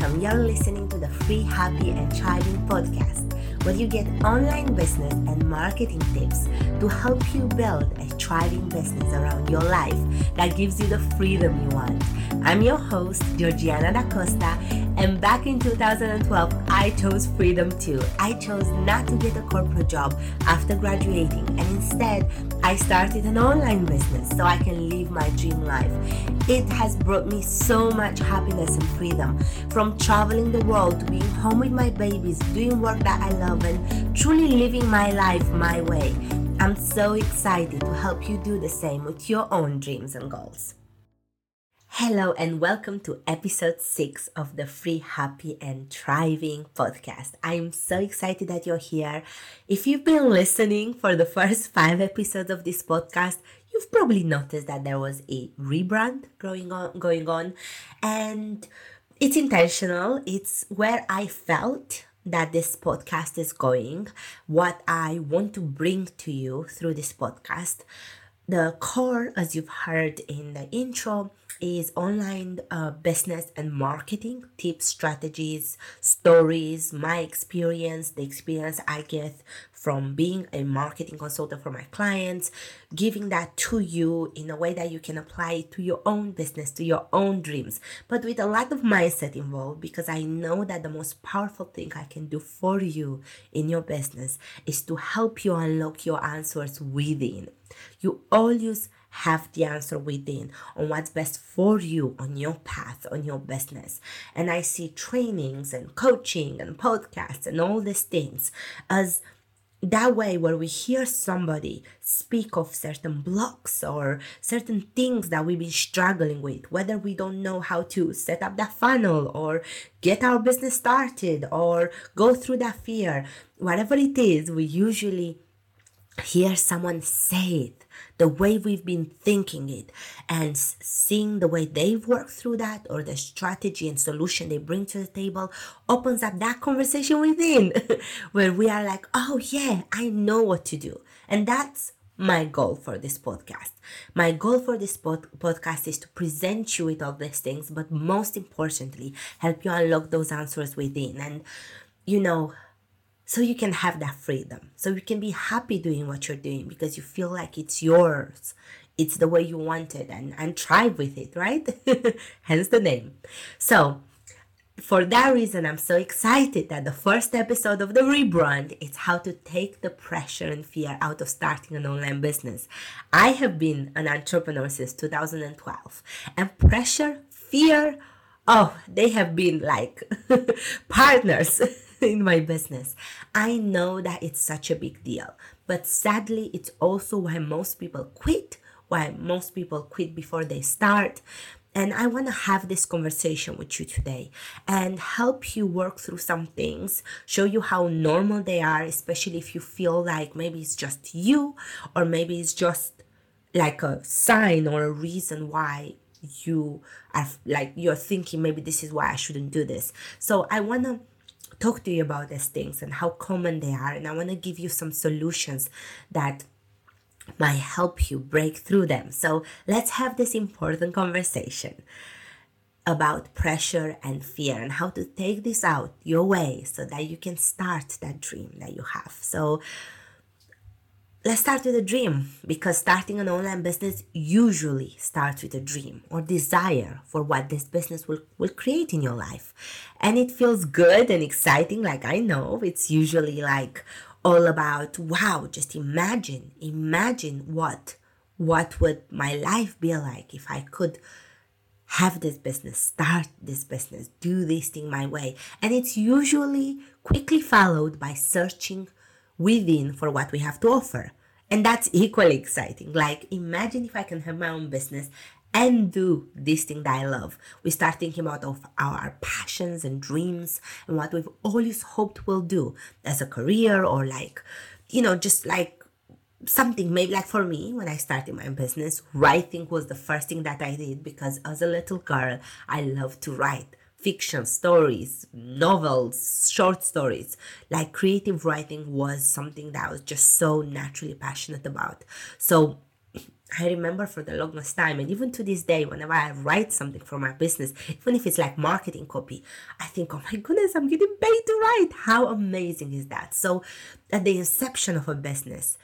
welcome. You're listening to the Free, Happy, and Thriving podcast, where you get online business and marketing tips to help you build a thriving business around your life that gives you the freedom you want. I'm your host, Georgiana Da Costa, and back in 2012, I chose freedom too. I chose not to get a corporate job after graduating, and instead, I started an online business so I can live my dream life. It has brought me so much happiness and freedom from traveling the world to being home with my babies, doing work that I love, and truly living my life my way. I'm so excited to help you do the same with your own dreams and goals. Hello, and welcome to episode six of the Free, Happy, and Thriving podcast. I'm so excited that you're here. If you've been listening for the first five episodes of this podcast, you've probably noticed that there was a rebrand going on, going on, and it's intentional. It's where I felt that this podcast is going, what I want to bring to you through this podcast. The core, as you've heard in the intro, is online uh, business and marketing tips, strategies, stories, my experience, the experience I get from being a marketing consultant for my clients, giving that to you in a way that you can apply it to your own business, to your own dreams, but with a lot of mindset involved because I know that the most powerful thing I can do for you in your business is to help you unlock your answers within. You always have the answer within on what's best for you on your path, on your business. And I see trainings and coaching and podcasts and all these things as that way where we hear somebody speak of certain blocks or certain things that we've been struggling with whether we don't know how to set up that funnel or get our business started or go through that fear whatever it is we usually hear someone say it the way we've been thinking it and seeing the way they've worked through that or the strategy and solution they bring to the table opens up that conversation within where we are like oh yeah i know what to do and that's my goal for this podcast. My goal for this pod- podcast is to present you with all these things, but most importantly, help you unlock those answers within. And, you know, so you can have that freedom. So you can be happy doing what you're doing because you feel like it's yours. It's the way you want it and and thrive with it right? Hence the name. So for that reason i'm so excited that the first episode of the rebrand is how to take the pressure and fear out of starting an online business. I have been an entrepreneur since 2012 and pressure fear oh they have been like partners in my business. I know that it's such a big deal, but sadly, it's also why most people quit, why most people quit before they start. And I want to have this conversation with you today and help you work through some things, show you how normal they are, especially if you feel like maybe it's just you or maybe it's just like a sign or a reason why you are like you're thinking maybe this is why I shouldn't do this. So I want to talk to you about these things and how common they are. And I want to give you some solutions that might help you break through them. So let's have this important conversation about pressure and fear and how to take this out your way so that you can start that dream that you have. So Let's start with a dream because starting an online business usually starts with a dream or desire for what this business will, will create in your life. And it feels good and exciting, like I know. It's usually like all about, wow, just imagine, imagine what what would my life be like if I could have this business, start this business, do this thing my way. And it's usually quickly followed by searching within for what we have to offer. And that's equally exciting. Like, imagine if I can have my own business and do this thing that I love. We start thinking about of our passions and dreams and what we've always hoped we'll do as a career or like, you know, just like something maybe like for me when I started my own business, writing was the first thing that I did because as a little girl, I loved to write fiction, stories, novels, short stories. Like creative writing was something that I was just so naturally passionate about. So I remember for the longest time, and even to this day, whenever I write something for my business, even if it's like marketing copy, I think, oh my goodness, I'm getting paid to write. How amazing is that? So, at the inception of a business,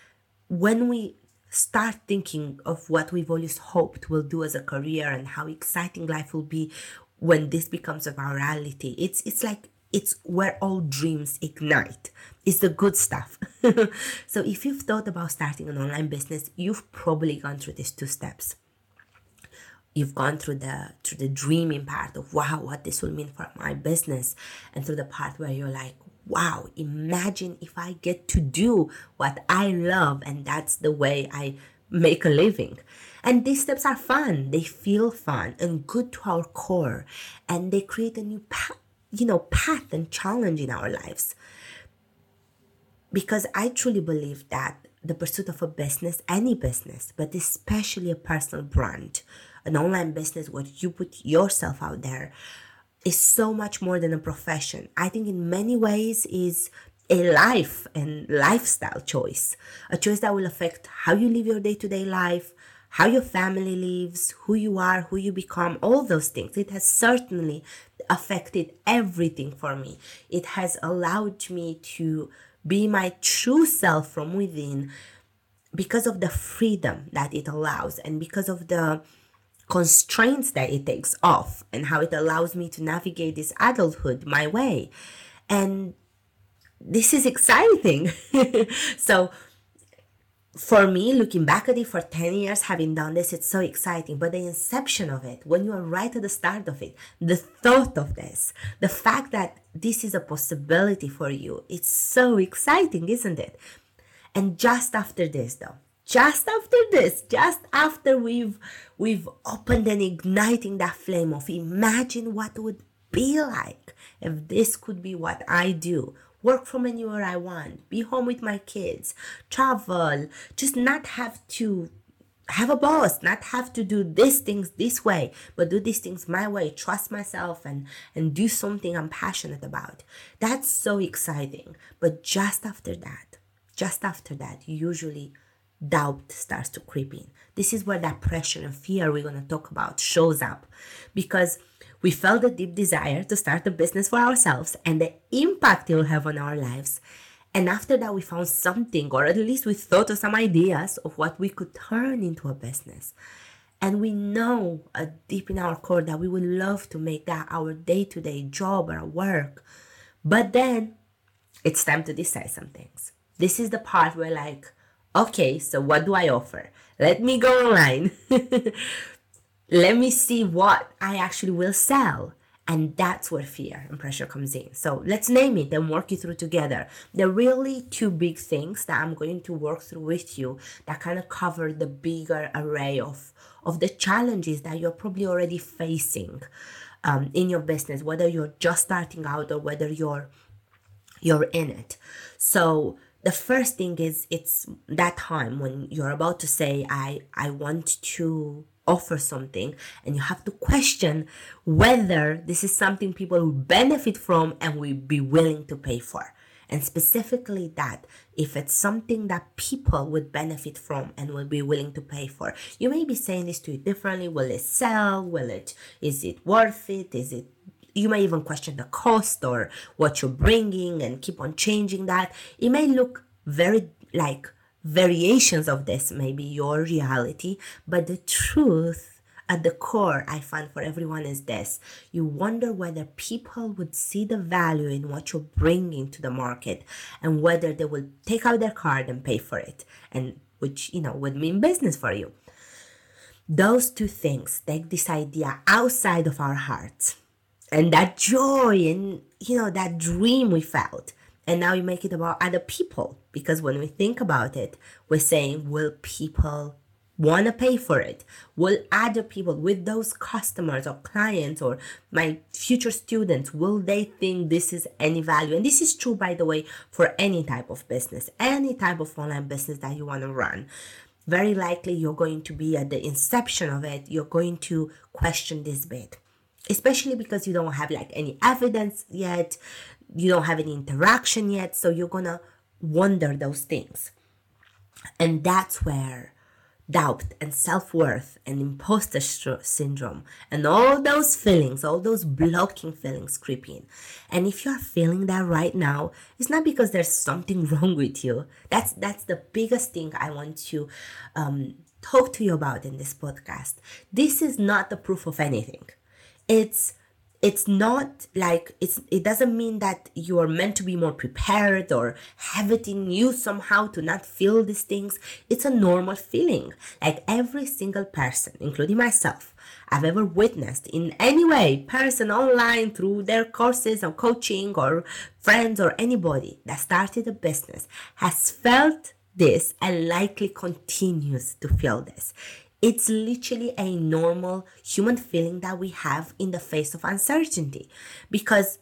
when we start thinking of what we've always hoped we'll do as a career and how exciting life will be when this becomes a our reality, it's it's like it's where all dreams ignite. It's the good stuff. so if you've thought about starting an online business, you've probably gone through these two steps. You've gone through the through the dreaming part of wow, what this will mean for my business, and through the part where you're like, wow, imagine if I get to do what I love, and that's the way I make a living. And these steps are fun. They feel fun and good to our core, and they create a new path you know, path and challenge in our lives. Because I truly believe that the pursuit of a business, any business, but especially a personal brand, an online business where you put yourself out there, is so much more than a profession. I think in many ways is a life and lifestyle choice, a choice that will affect how you live your day-to-day life, how your family lives, who you are, who you become, all those things. It has certainly affected everything for me. It has allowed me to be my true self from within because of the freedom that it allows and because of the constraints that it takes off and how it allows me to navigate this adulthood my way. And this is exciting. so for me, looking back at it for 10 years, having done this, it's so exciting. But the inception of it, when you are right at the start of it, the thought of this, the fact that this is a possibility for you, it's so exciting, isn't it? And just after this, though, just after this, just after we've we've opened and igniting that flame of imagine what it would be like if this could be what I do work from anywhere I want, be home with my kids, travel, just not have to have a boss, not have to do these things this way, but do these things my way, trust myself and and do something I'm passionate about. That's so exciting. But just after that, just after that, usually doubt starts to creep in. This is where that pressure and fear we're going to talk about shows up because we felt a deep desire to start a business for ourselves and the impact it will have on our lives. And after that, we found something, or at least we thought of some ideas of what we could turn into a business. And we know uh, deep in our core that we would love to make that our day to day job or work. But then it's time to decide some things. This is the part where, like, okay, so what do I offer? Let me go online. let me see what I actually will sell. And that's where fear and pressure comes in. So let's name it and work it through together. Are really two big things that I'm going to work through with you that kind of cover the bigger array of, of the challenges that you're probably already facing um, in your business, whether you're just starting out or whether you're you're in it. So the first thing is it's that time when you're about to say I I want to offer something and you have to question whether this is something people will benefit from and will be willing to pay for. And specifically that if it's something that people would benefit from and will be willing to pay for. You may be saying this to it differently. Will it sell? Will it is it worth it? Is it you may even question the cost or what you're bringing and keep on changing that. It may look very like variations of this may be your reality, but the truth at the core I find for everyone is this. You wonder whether people would see the value in what you're bringing to the market and whether they will take out their card and pay for it, and which, you know, would mean business for you. Those two things take this idea outside of our hearts and that joy and, you know, that dream we felt and now you make it about other people because when we think about it, we're saying, will people want to pay for it? Will other people with those customers or clients or my future students, will they think this is any value? And this is true, by the way, for any type of business, any type of online business that you want to run. Very likely you're going to be at the inception of it, you're going to question this bit especially because you don't have like any evidence yet you don't have any interaction yet so you're gonna wonder those things. And that's where doubt and self-worth and imposter syndrome and all those feelings all those blocking feelings creep in. And if you are feeling that right now it's not because there's something wrong with you. That's that's the biggest thing i want to um, talk to you about in this podcast. This is not the proof of anything. It's it's not like it's it doesn't mean that you're meant to be more prepared or have it in you somehow to not feel these things. It's a normal feeling. Like every single person including myself i've ever witnessed in any way person online through their courses or coaching or friends or anybody that started a business has felt this and likely continues to feel this it's literally a normal human feeling that we have in the face of uncertainty because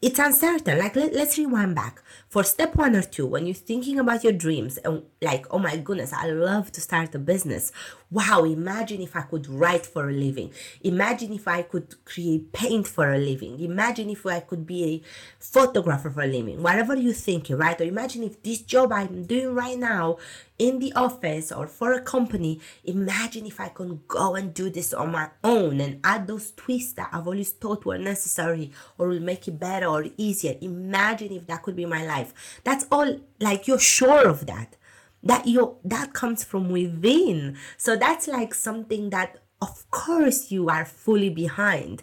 it's uncertain. Like, let, us rewind back. For step one or two, when you're thinking about your dreams and like, oh my goodness, I love to start a business. Wow, imagine if I could write for a living. Imagine if I could create paint for a living. Imagine if I could be a photographer for a living. Whatever you're thinking, right? Or imagine if this job I'm doing right now in the office or for a company, imagine if I can go and do this on my own and add those twists that I've always thought were necessary or will make it better or easier. Imagine if that could be my life. That's all like you're sure of that. That you that comes from within. So that's like something that of course you are fully behind.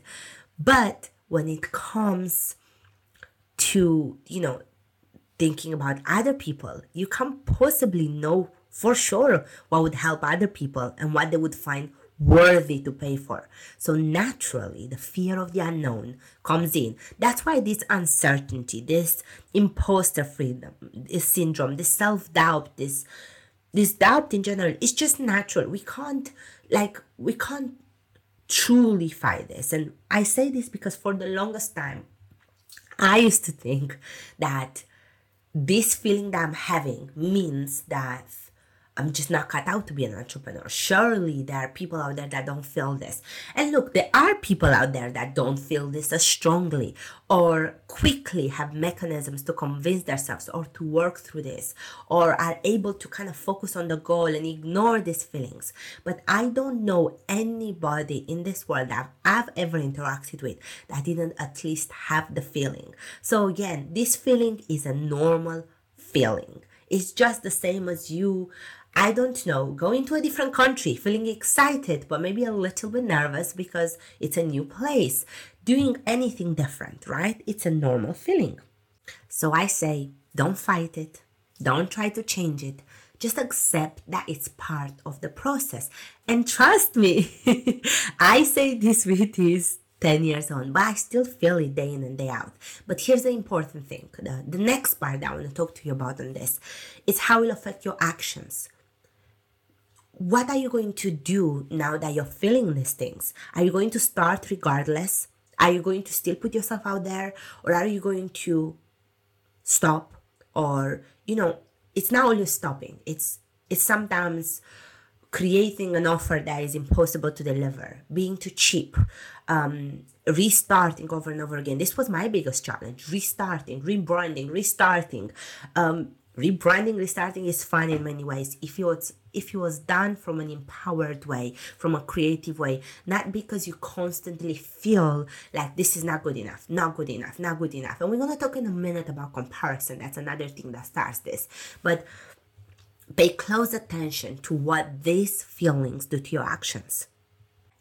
But when it comes to, you know, thinking about other people. You can't possibly know for sure what would help other people and what they would find worthy to pay for. So naturally, the fear of the unknown comes in. That's why this uncertainty, this imposter freedom, this syndrome, this self-doubt, this this doubt in general it's just natural. We can't like we can't truly fight this. And I say this because for the longest time I used to think that this feeling that I'm having means that I'm just not cut out to be an entrepreneur. Surely there are people out there that don't feel this. And look, there are people out there that don't feel this as strongly or quickly have mechanisms to convince themselves or to work through this or are able to kind of focus on the goal and ignore these feelings. But I don't know anybody in this world that I've ever interacted with that didn't at least have the feeling. So again, this feeling is a normal feeling. It's just the same as you I don't know, going to a different country, feeling excited, but maybe a little bit nervous because it's a new place, doing anything different, right? It's a normal feeling. So I say, don't fight it, don't try to change it. Just accept that it's part of the process. And trust me, I say this with this 10 years on, but I still feel it day in and day out. But here's the important thing the, the next part that I want to talk to you about on this is how it will affect your actions what are you going to do now that you're feeling these things? Are you going to start regardless? Are you going to still put yourself out there? Or are you going to stop? Or, you know, it's not always stopping. It's it's sometimes creating an offer that is impossible to deliver, being too cheap, um, restarting over and over again. This was my biggest challenge: restarting, rebranding, restarting. Um, rebranding restarting is fun in many ways. If it was if it was done from an empowered way from a creative way not because you constantly feel like this is not good enough not good enough not good enough. And we're going to talk in a minute about comparison. That's another thing that starts this. But pay close attention to what these feelings do to your actions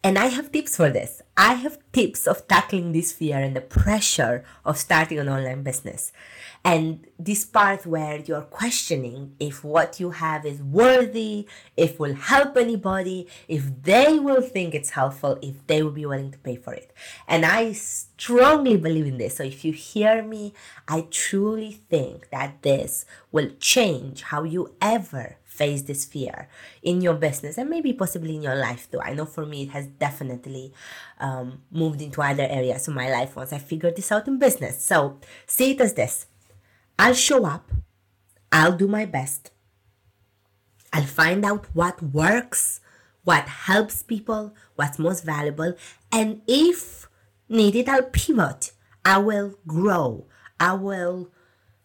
and I have tips for this. I have tips of tackling this fear and the pressure of starting an online business. And this part where you're questioning if what you have is worthy, if it will help anybody, if they will think it's helpful, if they will be willing to pay for it. And I strongly believe in this. So if you hear me, I truly think that this will change how you ever face this fear in your business and maybe possibly in your life too. I know for me it has definitely um, moved into other areas of my life once I figured this out in business. So see it as this I'll show up, I'll do my best, I'll find out what works, what helps people, what's most valuable, and if needed, I'll pivot. I will grow. I will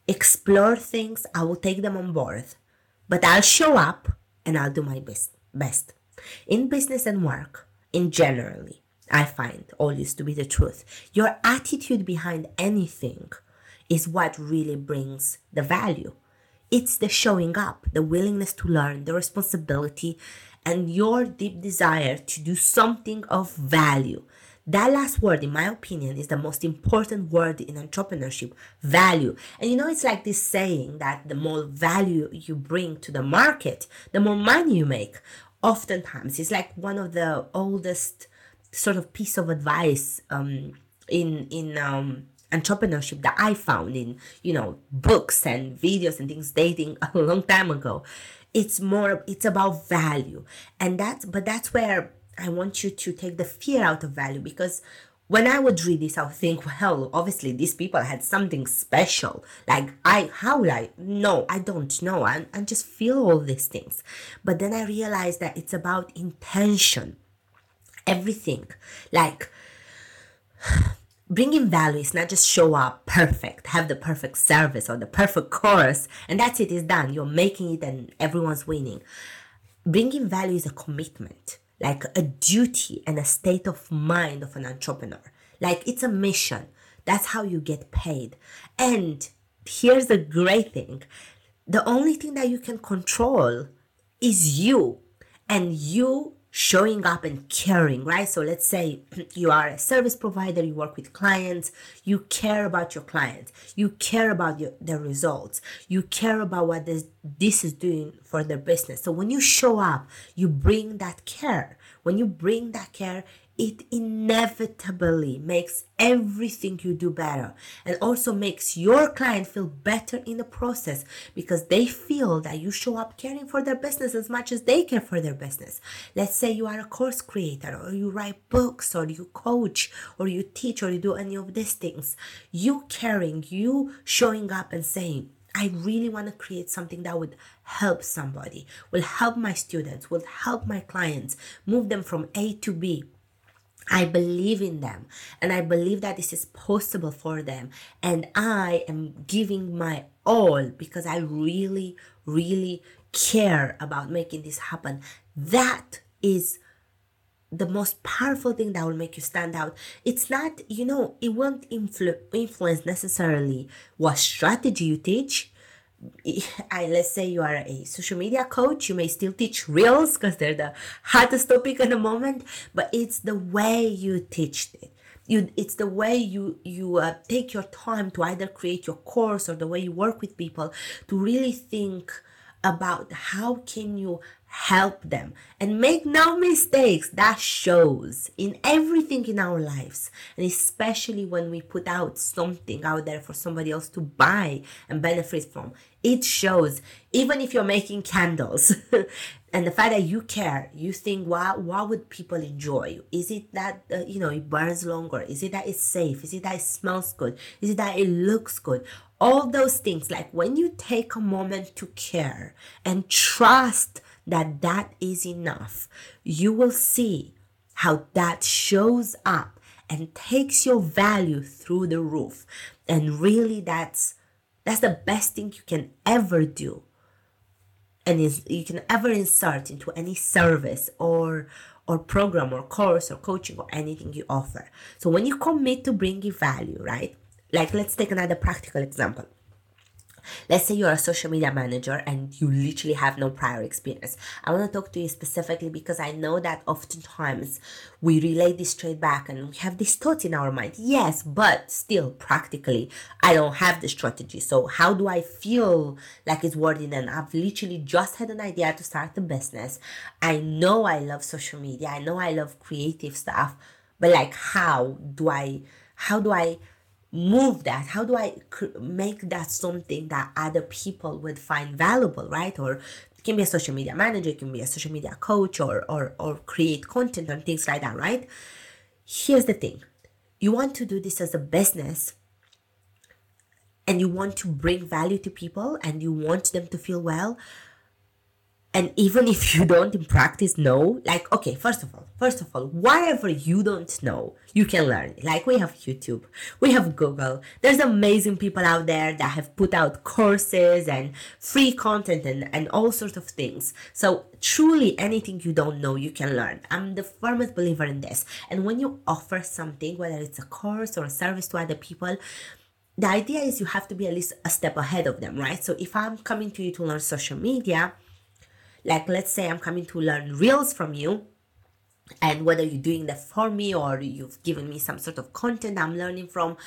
explore things. I will take them on board but I'll show up and I'll do my best. best. In business and work, in generally, I find always to be the truth. Your attitude behind anything is what really brings the value. It's the showing up, the willingness to learn, the responsibility, and your deep desire to do something of value. That last word, in my opinion, is the most important word in entrepreneurship value. And you know, it's like this saying that the more value you bring to the market, the more money you make. Oftentimes, it's like one of the oldest sort of piece of advice um, in in um, entrepreneurship that I found in you know books and videos and things dating a long time ago. It's more it's about value, and that's but that's where I want you to take the fear out of value because when I would read this, I would think, well, obviously these people had something special. Like I, how would I? No, I don't know. I, I just feel all these things. But then I realized that it's about intention everything. Like, bringing value is not just show up perfect, have the perfect service or the perfect course, and that's it's done. You're making it and everyone's winning. Bringing value is a commitment, like a duty and a state of mind of an entrepreneur. Like, it's a mission. That's how you get paid. And here's the great thing the only thing that you can control is you. And you showing up and caring, right? So let's say you are a service provider, you work with clients, you care about your clients, you care about your, their results, you care about what this, this is doing for their business. So when you show up, you bring that care. When you bring that care, it inevitably makes everything you do better and also makes your client feel better in the process because they feel that you show up caring for their business as much as they care for their business. Let's say you are a course creator or you write books or you coach or you teach or you do any of these things. You caring, you showing up and saying, I really want to create something that would help somebody, will help my students, will help my clients, move them from A to B I believe in them and I believe that this is possible for them. And I am giving my all because I really, really care about making this happen. That is the most powerful thing that will make you stand out. It's not, you know, it won't influ- influence necessarily what strategy you teach I, let's say you are a social media coach, you may still teach reels because they're the hottest topic in the moment, but it's the way you teach it. You, it's the way you you uh, take your time to either create your course or the way you work with people to really think about how can you help them and make no mistakes that shows in everything in our lives and especially when we put out something out there for somebody else to buy and benefit from it shows even if you're making candles. And the fact that you care you think what what would people enjoy? Is it that uh, you know it burns longer? Is it that it's safe? Is it that it smells good? Is it that it looks good? All those things like when you take a moment to care and trust that that is enough, you will see how that shows up and takes your value through the roof. And really that's that's the best thing you can ever do. And you can ever insert into any service or or program or course or coaching or anything you offer. So when you commit to bringing value, right? Like let's take another practical example Let's say you're a social media manager and you literally have no prior experience. I want to talk to you specifically because I know that oftentimes we relay this straight back and we have this thought in our mind. Yes, but still practically, I don't have the strategy. So how do I feel like it's worthy then? I've literally just had an idea to start a business. I know I love social media. I know I love creative stuff, but like how do I, how do I move that? How do i make that something that other people would find valuable right? Or it can be a social media manager it can be a social media coach or or or create content and things like that right? Here's the thing. You want to do this as a business and you want to bring value to people and you want them to feel well and even if you don't in practice know like okay first of all first of all whatever you don't know you can learn like we have youtube we have google. There's amazing people out there that have put out courses and free content and, and all sorts of things. So truly anything you don't know you can learn. I'm the firmest believer in this. And when you offer something whether it's a course or a service to other people the idea is you have to be at least a step ahead of them right? So if i'm coming to you to learn social media like let's say i'm coming to learn reels from you and whether you're doing that for me or you've given me some sort of content i'm learning from.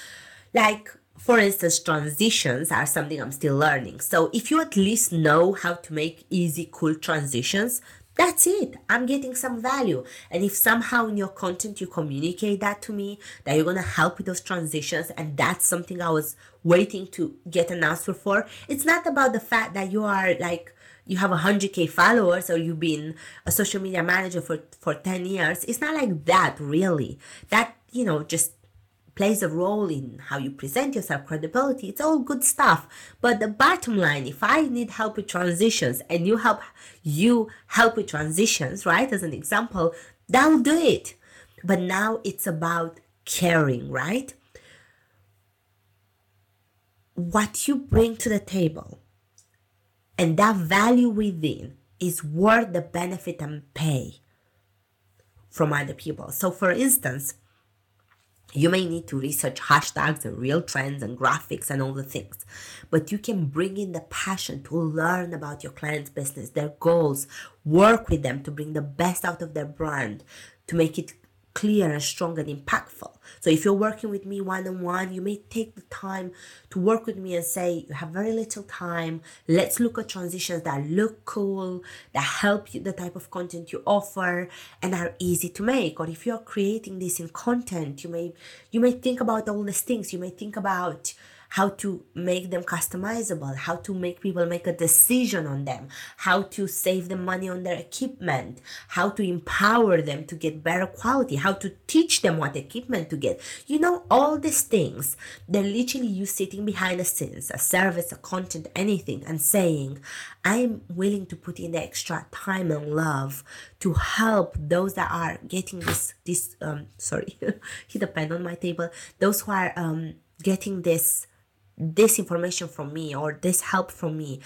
Like for instance transitions are something i'm still learning. So if you at least know how to make easy cool transitions that's it. I'm getting some value. And if somehow in your content you communicate that to me that you're going to help with those transitions and that's something i was waiting to get an answer for it's not about the fact that you are like you have 100k followers or you've been a social media manager for for 10 years it's not like that really. That you know just plays a role in how you present yourself credibility it's all good stuff. But the bottom line if i need help with transitions and you help you help with transitions right as an example that will do it. But now it's about caring right? What you bring to the table and that value within is worth the benefit and pay from other people. So, for instance, you may need to research hashtags and reel trends and graphics and all the things, but you can bring in the passion to learn about your client's business, their goals, work with them to bring the best out of their brand, to make it clear and strong and impactful. So if you're working with me one on one, you may take the time to work with me and say, you have very little time. Let's look at transitions that look cool, that help you, the type of content you offer, and are easy to make. Or if you're creating this in content, you may you may think about all these things. You may think about how to make them customizable, how to make people make a decision on them, how to save them money on their equipment, how to empower them to get better quality, how to teach them what equipment to get. You know, all these things, they're literally you sitting behind the scenes, a service, a content, anything, and saying, I'm willing to put in the extra time and love to help those that are getting this this um sorry hit a pen on my table those who are um getting this this information from me or this help from me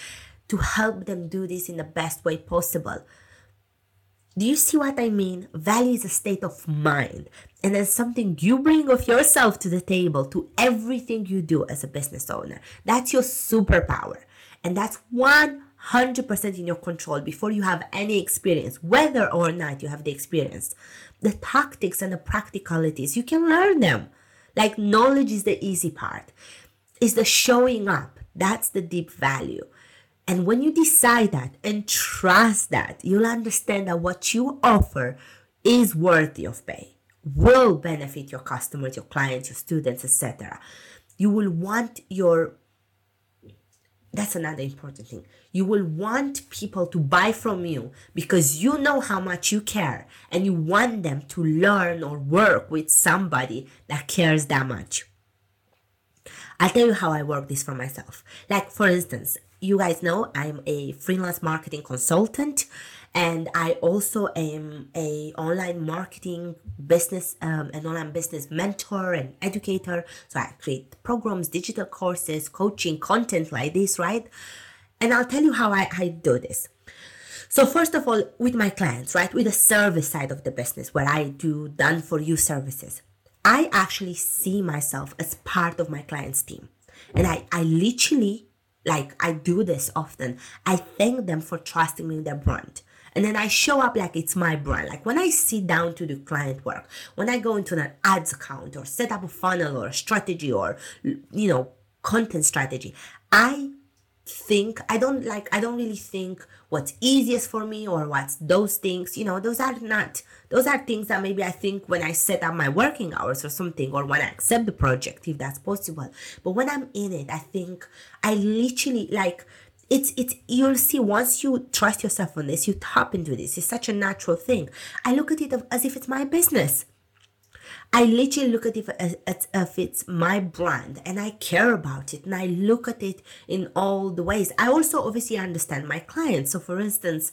to help them do this in the best way possible. Do you see what I mean? Value is a state of mind, and it's something you bring of yourself to the table to everything you do as a business owner. That's your superpower, and that's 100% in your control before you have any experience, whether or not you have the experience. The tactics and the practicalities, you can learn them. Like, knowledge is the easy part is the showing up. That's the deep value. And when you decide that and trust that, you'll understand that what you offer is worthy of pay, will benefit your customers, your clients, your students, etc. You will want your that's another important thing. You will want people to buy from you because you know how much you care and you want them to learn or work with somebody that cares that much. I'll tell you how I work this for myself. Like, for instance, you guys know I'm a freelance marketing consultant and I also am a online marketing business um, an online business mentor and educator. So I create programs digital courses coaching content like this right? And I'll tell you how I, I do this. So first of all with my clients right? With the service side of the business where I do done for you services I actually see myself as part of my client's team. And I, I literally, like, I do this often. I thank them for trusting me with their brand. And then I show up like it's my brand. Like when I sit down to do client work, when I go into an ads account or set up a funnel or a strategy or, you know, content strategy, I think i don't like i don't really think what's easiest for me or what's those things you know those are not those are things that maybe i think when i set up my working hours or something or when i accept the project if that's possible. But when i'm in it i think i literally like it's it's you'll see once you trust yourself on this you tap into this it's such a natural thing. I look at it as if it's my business I literally look at it as, as if it's my brand and I care about it and I look at it in all the ways. I also obviously understand my clients. So for instance,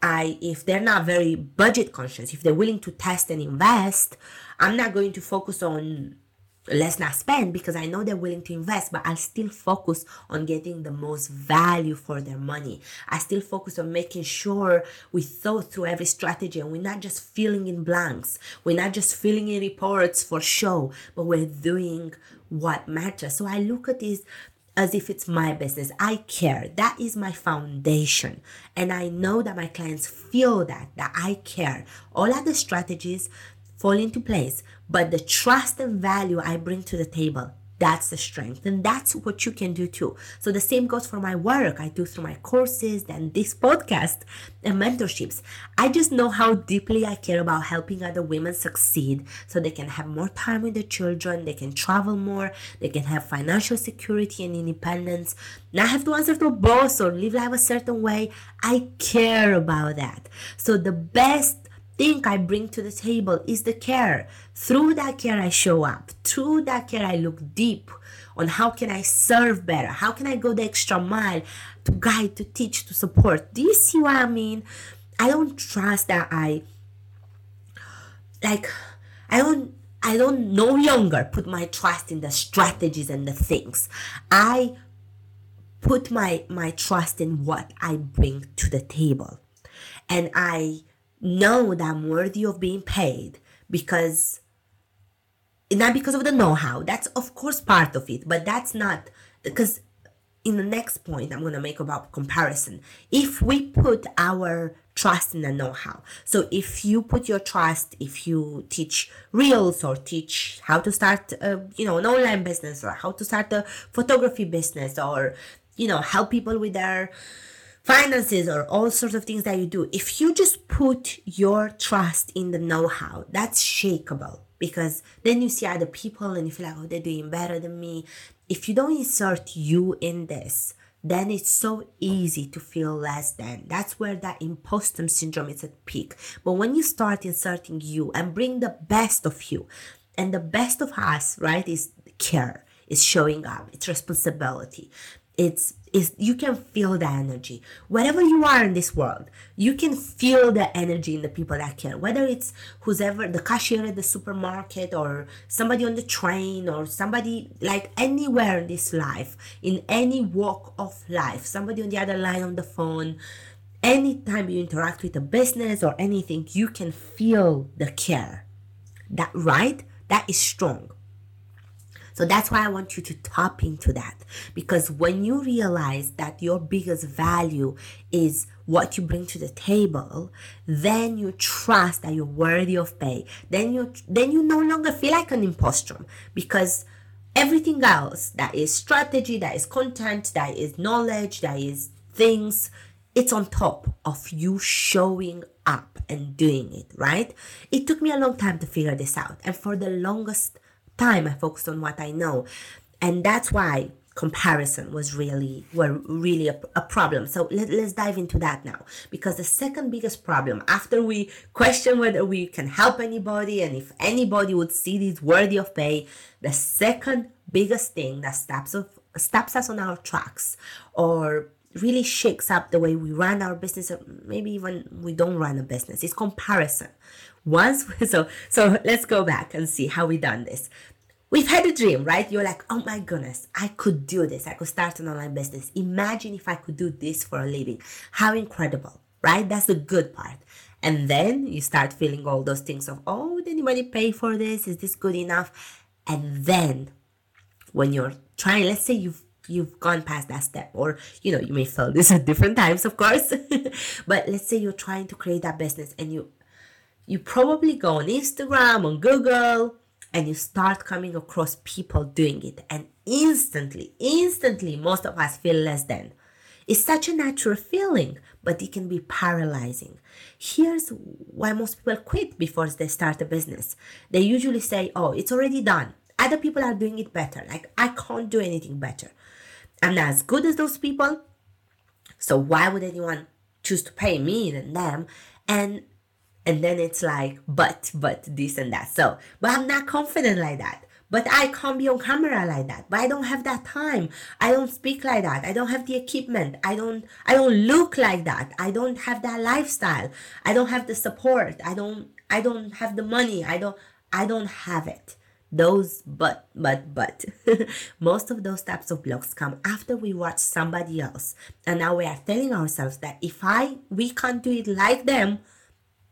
I if they're not very budget conscious, if they're willing to test and invest, I'm not going to focus on let's not spend because I know they're willing to invest, but I'll still focus on getting the most value for their money. I still focus on making sure we thought through every strategy and we're not just filling in blanks. We're not just filling in reports for show, but we're doing what matters. So I look at this as if it's my business. I care. That is my foundation. And I know that my clients feel that, that I care. All other strategies fall into place. But the trust and value I bring to the table, that's the strength. And that's what you can do too. So the same goes for my work I do through my courses and this podcast and mentorships. I just know how deeply I care about helping other women succeed so they can have more time with their children, they can travel more, they can have financial security and independence, not have to answer to a boss or live life a certain way. I care about that. So the best thing I bring to the table is the care. Through that care, I show up. Through that care, I look deep on how can I serve better? How can I go the extra mile to guide, to teach, to support? Do you see what I mean? I don't trust that I like I don't I don't no longer put my trust in the strategies and the things. I put my my trust in what I bring to the table. And I know that I'm worthy of being paid because not because of the know-how. That's of course part of it but that's not because in the next point i'm going to make about comparison. If we put our trust in the know-how so if you put your trust if you teach reels or teach how to start a, you know an online business or how to start a photography business or you know help people with their finances or all sorts of things that you do, if you just put your trust in the know how, that's shakable because then you see other people and you feel like, oh, they're doing better than me. If you don't insert you in this, then it's so easy to feel less than. That's where that imposter syndrome is at peak. But when you start inserting you and bring the best of you, and the best of us, right, is care, is showing up, it's responsibility it's is you can feel the energy. Wherever you are in this world you can feel the energy in the people that care. Whether it's who's ever the cashier at the supermarket or somebody on the train or somebody like anywhere in this life in any walk of life somebody on the other line on the phone anytime you interact with a business or anything you can feel the care. That right? That is strong so that's why I want you to tap into that because when you realize that your biggest value is what you bring to the table, then you trust that you're worthy of pay. Then you then you no longer feel like an imposter because everything else that is strategy, that is content, that is knowledge, that is things, it's on top of you showing up and doing it, right? It took me a long time to figure this out. And for the longest time I focused on what I know. And that's why comparison was really were really a, a problem. So let, let's dive into that now. Because the second biggest problem after we question whether we can help anybody and if anybody would see this worthy of pay the second biggest thing that stops us stops us on our tracks or really shakes up the way we run our business or maybe even we don't run a business it's comparison once so so let's go back and see how we done this We've had a dream, right? You're like, oh my goodness, I could do this. I could start an online business. Imagine if I could do this for a living. How incredible, right? That's the good part. And then you start feeling all those things of, oh, did anybody pay for this? Is this good enough? And then when you're trying, let's say you've you've gone past that step or you know you may feel this at different times of course but let's say you're trying to create that business and you you probably go on instagram on google and you start coming across people doing it. And instantly instantly most of us feel less than. It's such a natural feeling but it can be paralyzing. Here's why most people quit before they start a business. They usually say oh it's already done. Other people are doing it better. Like i can't do anything better. I'm not as good as those people. So why would anyone choose to pay me than them? And And then it's like, but, but this and that. So, but I'm not confident like that. But I can't be on camera like that. But I don't have that time. I don't speak like that. I don't have the equipment. I don't I don't look like that. I don't have that lifestyle. I don't have the support. I don't I don't have the money. I don't I don't have it. Those but but but most of those types of blocks come after we watch somebody else. And now we are telling ourselves that if I we can't do it like them,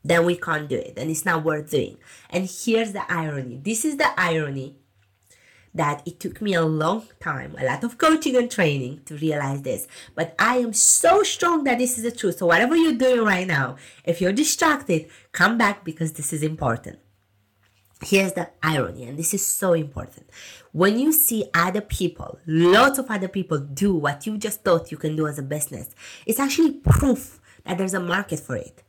then we can't do it and it's not worth doing. And here's the irony. This is the irony that it took me a long time, a lot of coaching and training to realize this. But I am so strong that this is the truth. So, whatever you're doing right now, if you're distracted, come back because this is important. Here's the irony, and this is so important. When you see other people, lots of other people do what you just thought you can do as a business, it's actually proof that there's a market for it.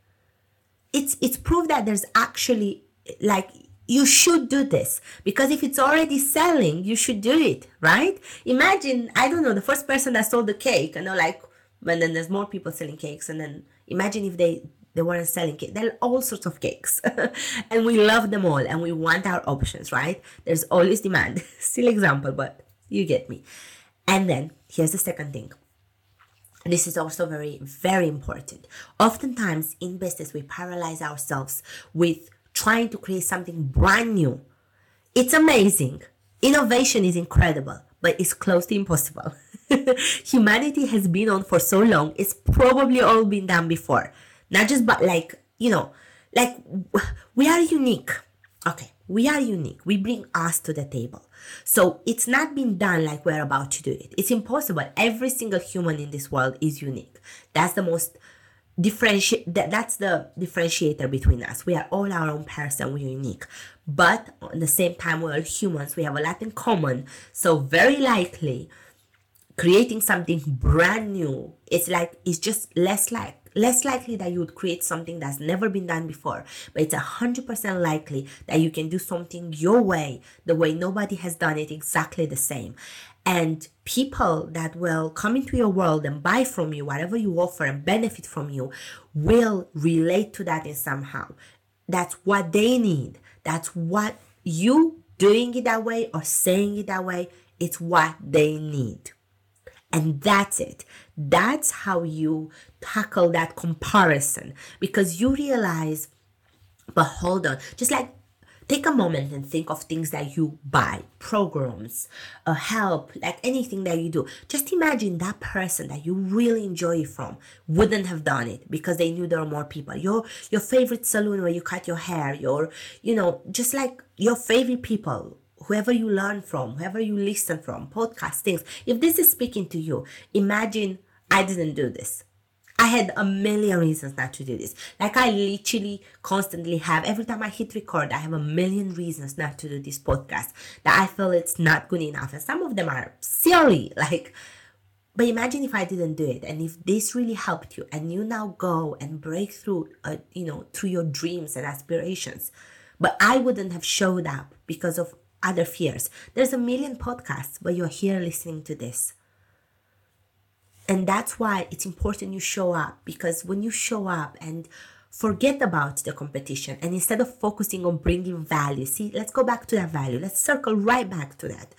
It's it's proof that there's actually like you should do this because if it's already selling, you should do it, right? Imagine, I don't know, the first person that sold the cake, and they're like, and then there's more people selling cakes, and then imagine if they they weren't selling cake. There are all sorts of cakes, and we love them all, and we want our options, right? There's always demand. Still example, but you get me. And then here's the second thing. This is also very, very important. Oftentimes in business, we paralyze ourselves with trying to create something brand new. It's amazing. Innovation is incredible, but it's close to impossible. Humanity has been on for so long, it's probably all been done before. Not just, but like, you know, like we are unique. Okay, we are unique. We bring us to the table. So it's not been done like we're about to do it. It's impossible. Every single human in this world is unique. That's the most differentiate that, that's the differentiator between us we are all our own person we're unique but at the same time we're all humans we have a lot in common so very likely creating something brand new it's like it's just less like less likely that you would create something that's never been done before but it's a hundred percent likely that you can do something your way the way nobody has done it exactly the same. And people that will come into your world and buy from you whatever you offer and benefit from you will relate to that in somehow. That's what they need. That's what you doing it that way or saying it that way it's what they need. And that's it that's how you tackle that comparison because you realize but hold on just like take a moment and think of things that you buy programs uh, help like anything that you do. Just imagine that person that you really enjoy from wouldn't have done it because they knew there were more people. Your your favorite salon where you cut your hair your you know just like your favorite people whoever you learn from whoever you listen from podcast things. If this is speaking to you imagine i didn't do this I had a million reasons not to do this. Like I literally constantly have every time I hit record, I have a million reasons not to do this podcast that I feel it's not good enough. And some of them are silly. Like but imagine if I didn't do it and if this really helped you and you now go and break through uh, you know through your dreams and aspirations. But I wouldn't have showed up because of other fears. There's a million podcasts, but you're here listening to this. And that's why it's important you show up because when you show up and forget about the competition and instead of focusing on bringing value, see, let's go back to that value. Let's circle right back to that.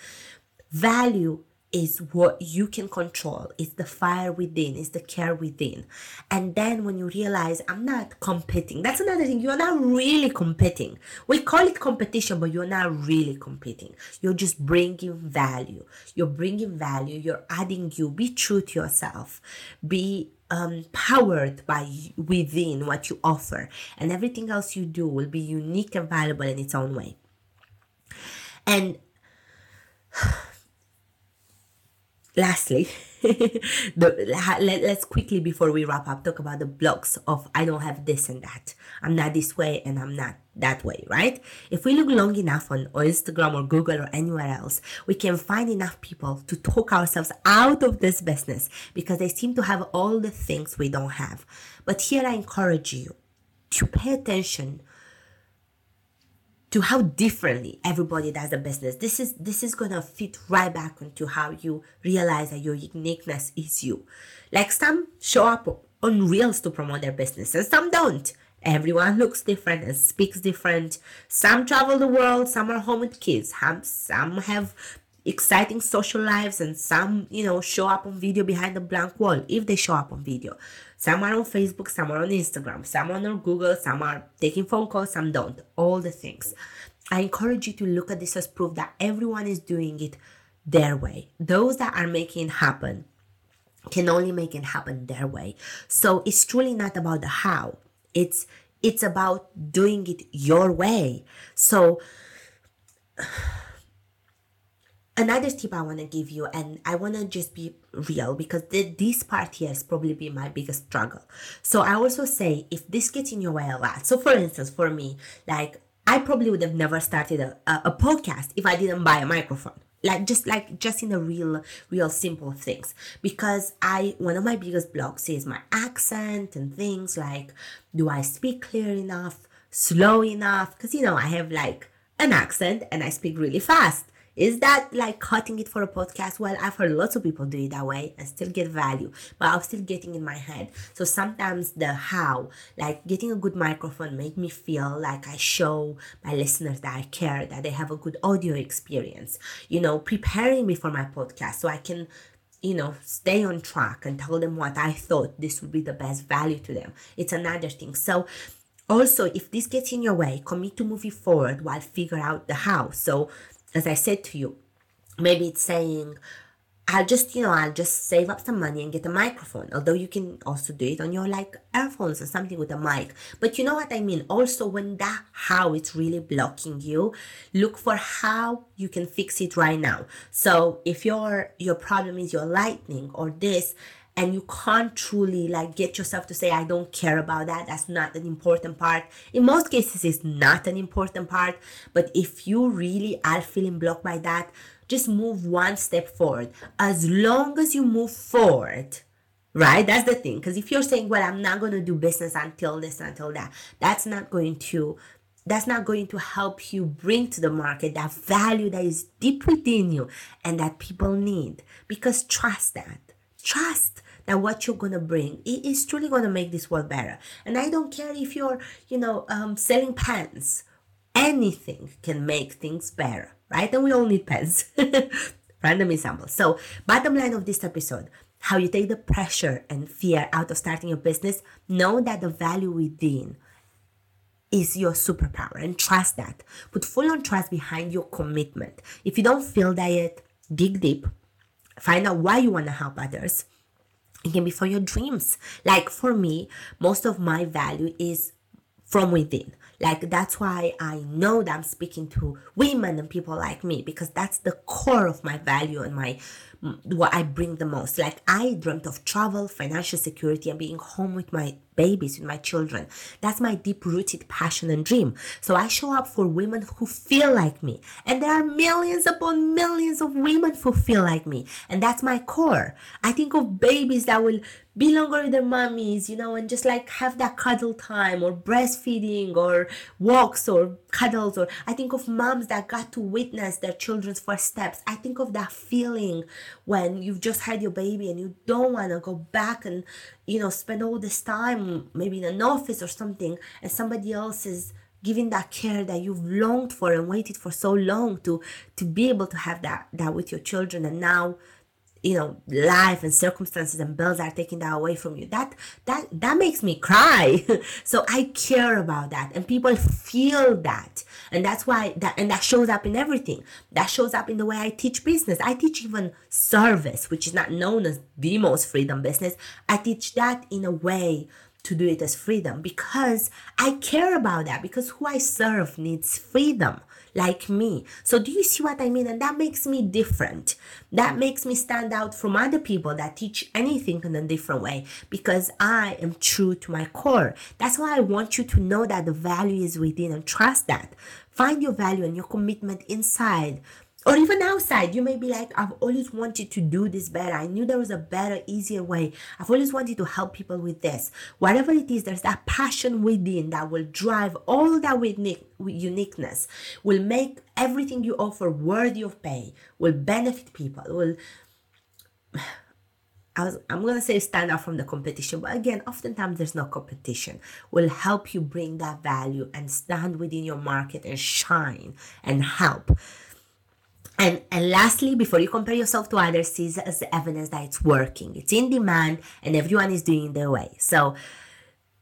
Value is what you can control. It's the fire within, it's the care within. And then when you realize I'm not competing, that's another thing. You're not really competing. We call it competition, but you're not really competing. You're just bringing value. You're bringing value. You're adding you. Be true to yourself. Be um, powered by within what you offer, and everything else you do will be unique and valuable in its own way. And lastly the, let, let's quickly before we wrap up talk about the blocks of i don't have this and that. I'm not this way and i'm not that way right? If we look long enough on instagram or google or anywhere else we can find enough people to talk ourselves out of this business because they seem to have all the things we don't have. But here i encourage you to pay attention to how differently everybody does the business. This is this is gonna fit right back into how you realize that your uniqueness is you. Like some show up on reels to promote their business and some don't. Everyone looks different and speaks different. Some travel the world, some are home with kids, some have exciting social lives, and some, you know, show up on video behind a blank wall if they show up on video. Some are on Facebook, some are on Instagram, some are on Google, some are taking phone calls, some don't. All the things. I encourage you to look at this as proof that everyone is doing it their way. Those that are making it happen can only make it happen their way. So it's truly not about the how. It's it's about doing it your way. So another tip I want to give you, and I want to just be real because the, this part here has probably been my biggest struggle. So I also say if this gets in your way a lot. So for instance, for me, like I probably would have never started a, a, a podcast if I didn't buy a microphone like just like just in the real real simple things because i one of my biggest blocks is my accent and things like do i speak clear enough slow enough because you know i have like an accent and i speak really fast is that like cutting it for a podcast? Well, I've heard lots of people do it that way and still get value, but I'm still getting in my head. So sometimes the how, like getting a good microphone, make me feel like I show my listeners that I care, that they have a good audio experience. You know, preparing me for my podcast so I can you know, stay on track and tell them what I thought this would be the best value to them. It's another thing. So also if this gets in your way, commit to moving forward while figure out the how. So as I said to you, maybe it's saying, I'll just, you know, I'll just save up some money and get a microphone. Although you can also do it on your like earphones or something with a mic. But you know what I mean? Also, when that how it's really blocking you, look for how you can fix it right now. So if your your problem is your lightning or this, and you can't truly like get yourself to say i don't care about that. That's not an important part. In most cases it's not an important part. But if you really are feeling blocked by that just move one step forward. As long as you move forward right? That's the thing. Because if you're saying well i'm not going to do business until this until that that's not going to that's not going to help you bring to the market that value that is deep within you and that people need. Because trust that. Trust that what you're gonna bring is truly gonna make this world better. And I don't care if you're, you know, um, selling pens. Anything can make things better, right? And we all need pens. Random example. So, bottom line of this episode: how you take the pressure and fear out of starting a business. Know that the value within is your superpower and trust that. Put full on trust behind your commitment. If you don't feel that yet, dig deep, find out why you want to help others, it can be for your dreams. Like for me, most of my value is from within. Like that's why I know that I'm speaking to women and people like me because that's the core of my value and my what I bring the most. Like I dreamt of travel, financial security, and being home with my babies, with my children. That's my deep rooted passion and dream. So I show up for women who feel like me. And there are millions upon millions of women who feel like me. And that's my core. I think of babies that will be longer with their mummies, you know, and just like have that cuddle time or breastfeeding or walks or cuddles. Or I think of moms that got to witness their children's first steps. I think of that feeling when you've just had your baby and you don't want to go back and, you know, spend all this time maybe in an office or something and somebody else is giving that care that you've longed for and waited for so long to to be able to have that that with your children. And now you know life and circumstances and bills are taking that away from you. That that that makes me cry. So i care about that. And people feel that. And that's why that and that shows up in everything. That shows up in the way i teach business. I teach even service which is not known as the most freedom business. I teach that in a way to do it as freedom because i care about that because who i serve needs freedom like me. So do you see what I mean? And that makes me different. That makes me stand out from other people that teach anything in a different way because I am true to my core. That's why I want you to know that the value is within and trust that. Find your value and your commitment inside or even outside you may be like i've always wanted to do this better i knew there was a better easier way i've always wanted to help people with this whatever it is there's that passion within that will drive all that with uniqueness will make everything you offer worthy of pay will benefit people will I was, I'm gonna say stand out from the competition, but again, oftentimes there's no competition. Will help you bring that value and stand within your market and shine and help. And, and lastly, before you compare yourself to others, see it as evidence that it's working. It's in demand and everyone is doing their way. So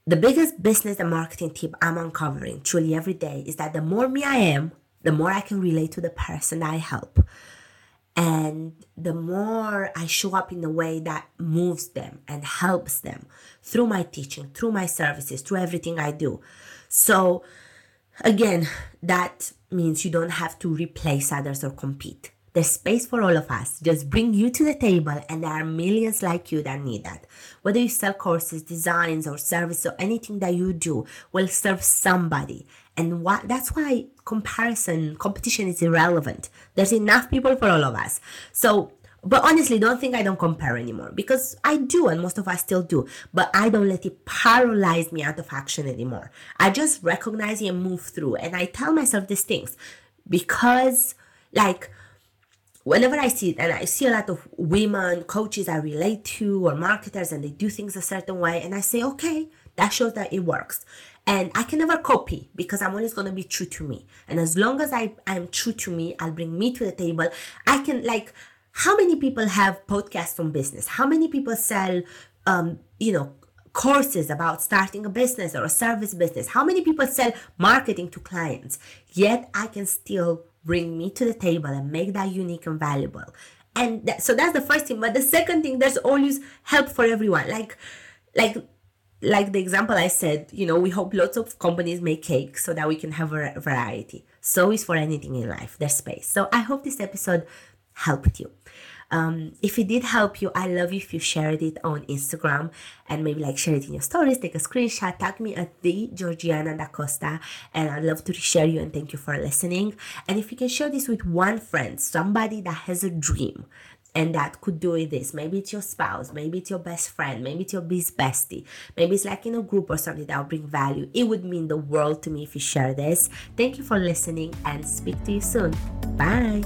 the biggest business and marketing tip I'm uncovering truly every day is that the more me I am, the more I can relate to the person I help. And the more I show up in a way that moves them and helps them through my teaching, through my services, through everything I do. So, again, that means you don't have to replace others or compete. There's space for all of us. Just bring you to the table, and there are millions like you that need that. Whether you sell courses, designs, or services, or anything that you do will serve somebody. And that's why comparison, competition is irrelevant. There's enough people for all of us. So but honestly don't think i don't compare anymore because i do and most of us still do but i don't let it paralyze me out of action anymore i just recognize it and move through and i tell myself these things because like whenever I see it, and I see a lot of women coaches I relate to or marketers and they do things a certain way, and I say, okay, that shows that it works. And I can never copy because I'm always gonna be true to me. And as long as I am true to me, I'll bring me to the table. I can like how many people have podcasts on business? How many people sell um, you know, courses about starting a business or a service business? How many people sell marketing to clients? Yet I can still bring me to the table and make that unique and valuable and that, so that's the first thing but the second thing there's always help for everyone like like like the example i said you know we hope lots of companies make cake so that we can have a variety so is for anything in life there's space so i hope this episode helped you um, if it did help you, I love if you shared it on Instagram and maybe like share it in your stories, take a screenshot, tag me at the Georgiana da Costa, and I'd love to share you and thank you for listening. And if you can share this with one friend, somebody that has a dream and that could do it this. Maybe it's your spouse, maybe it's your best friend, maybe it's your best bestie, maybe it's like in a group or something that will bring value. It would mean the world to me if you share this. Thank you for listening and speak to you soon. Bye.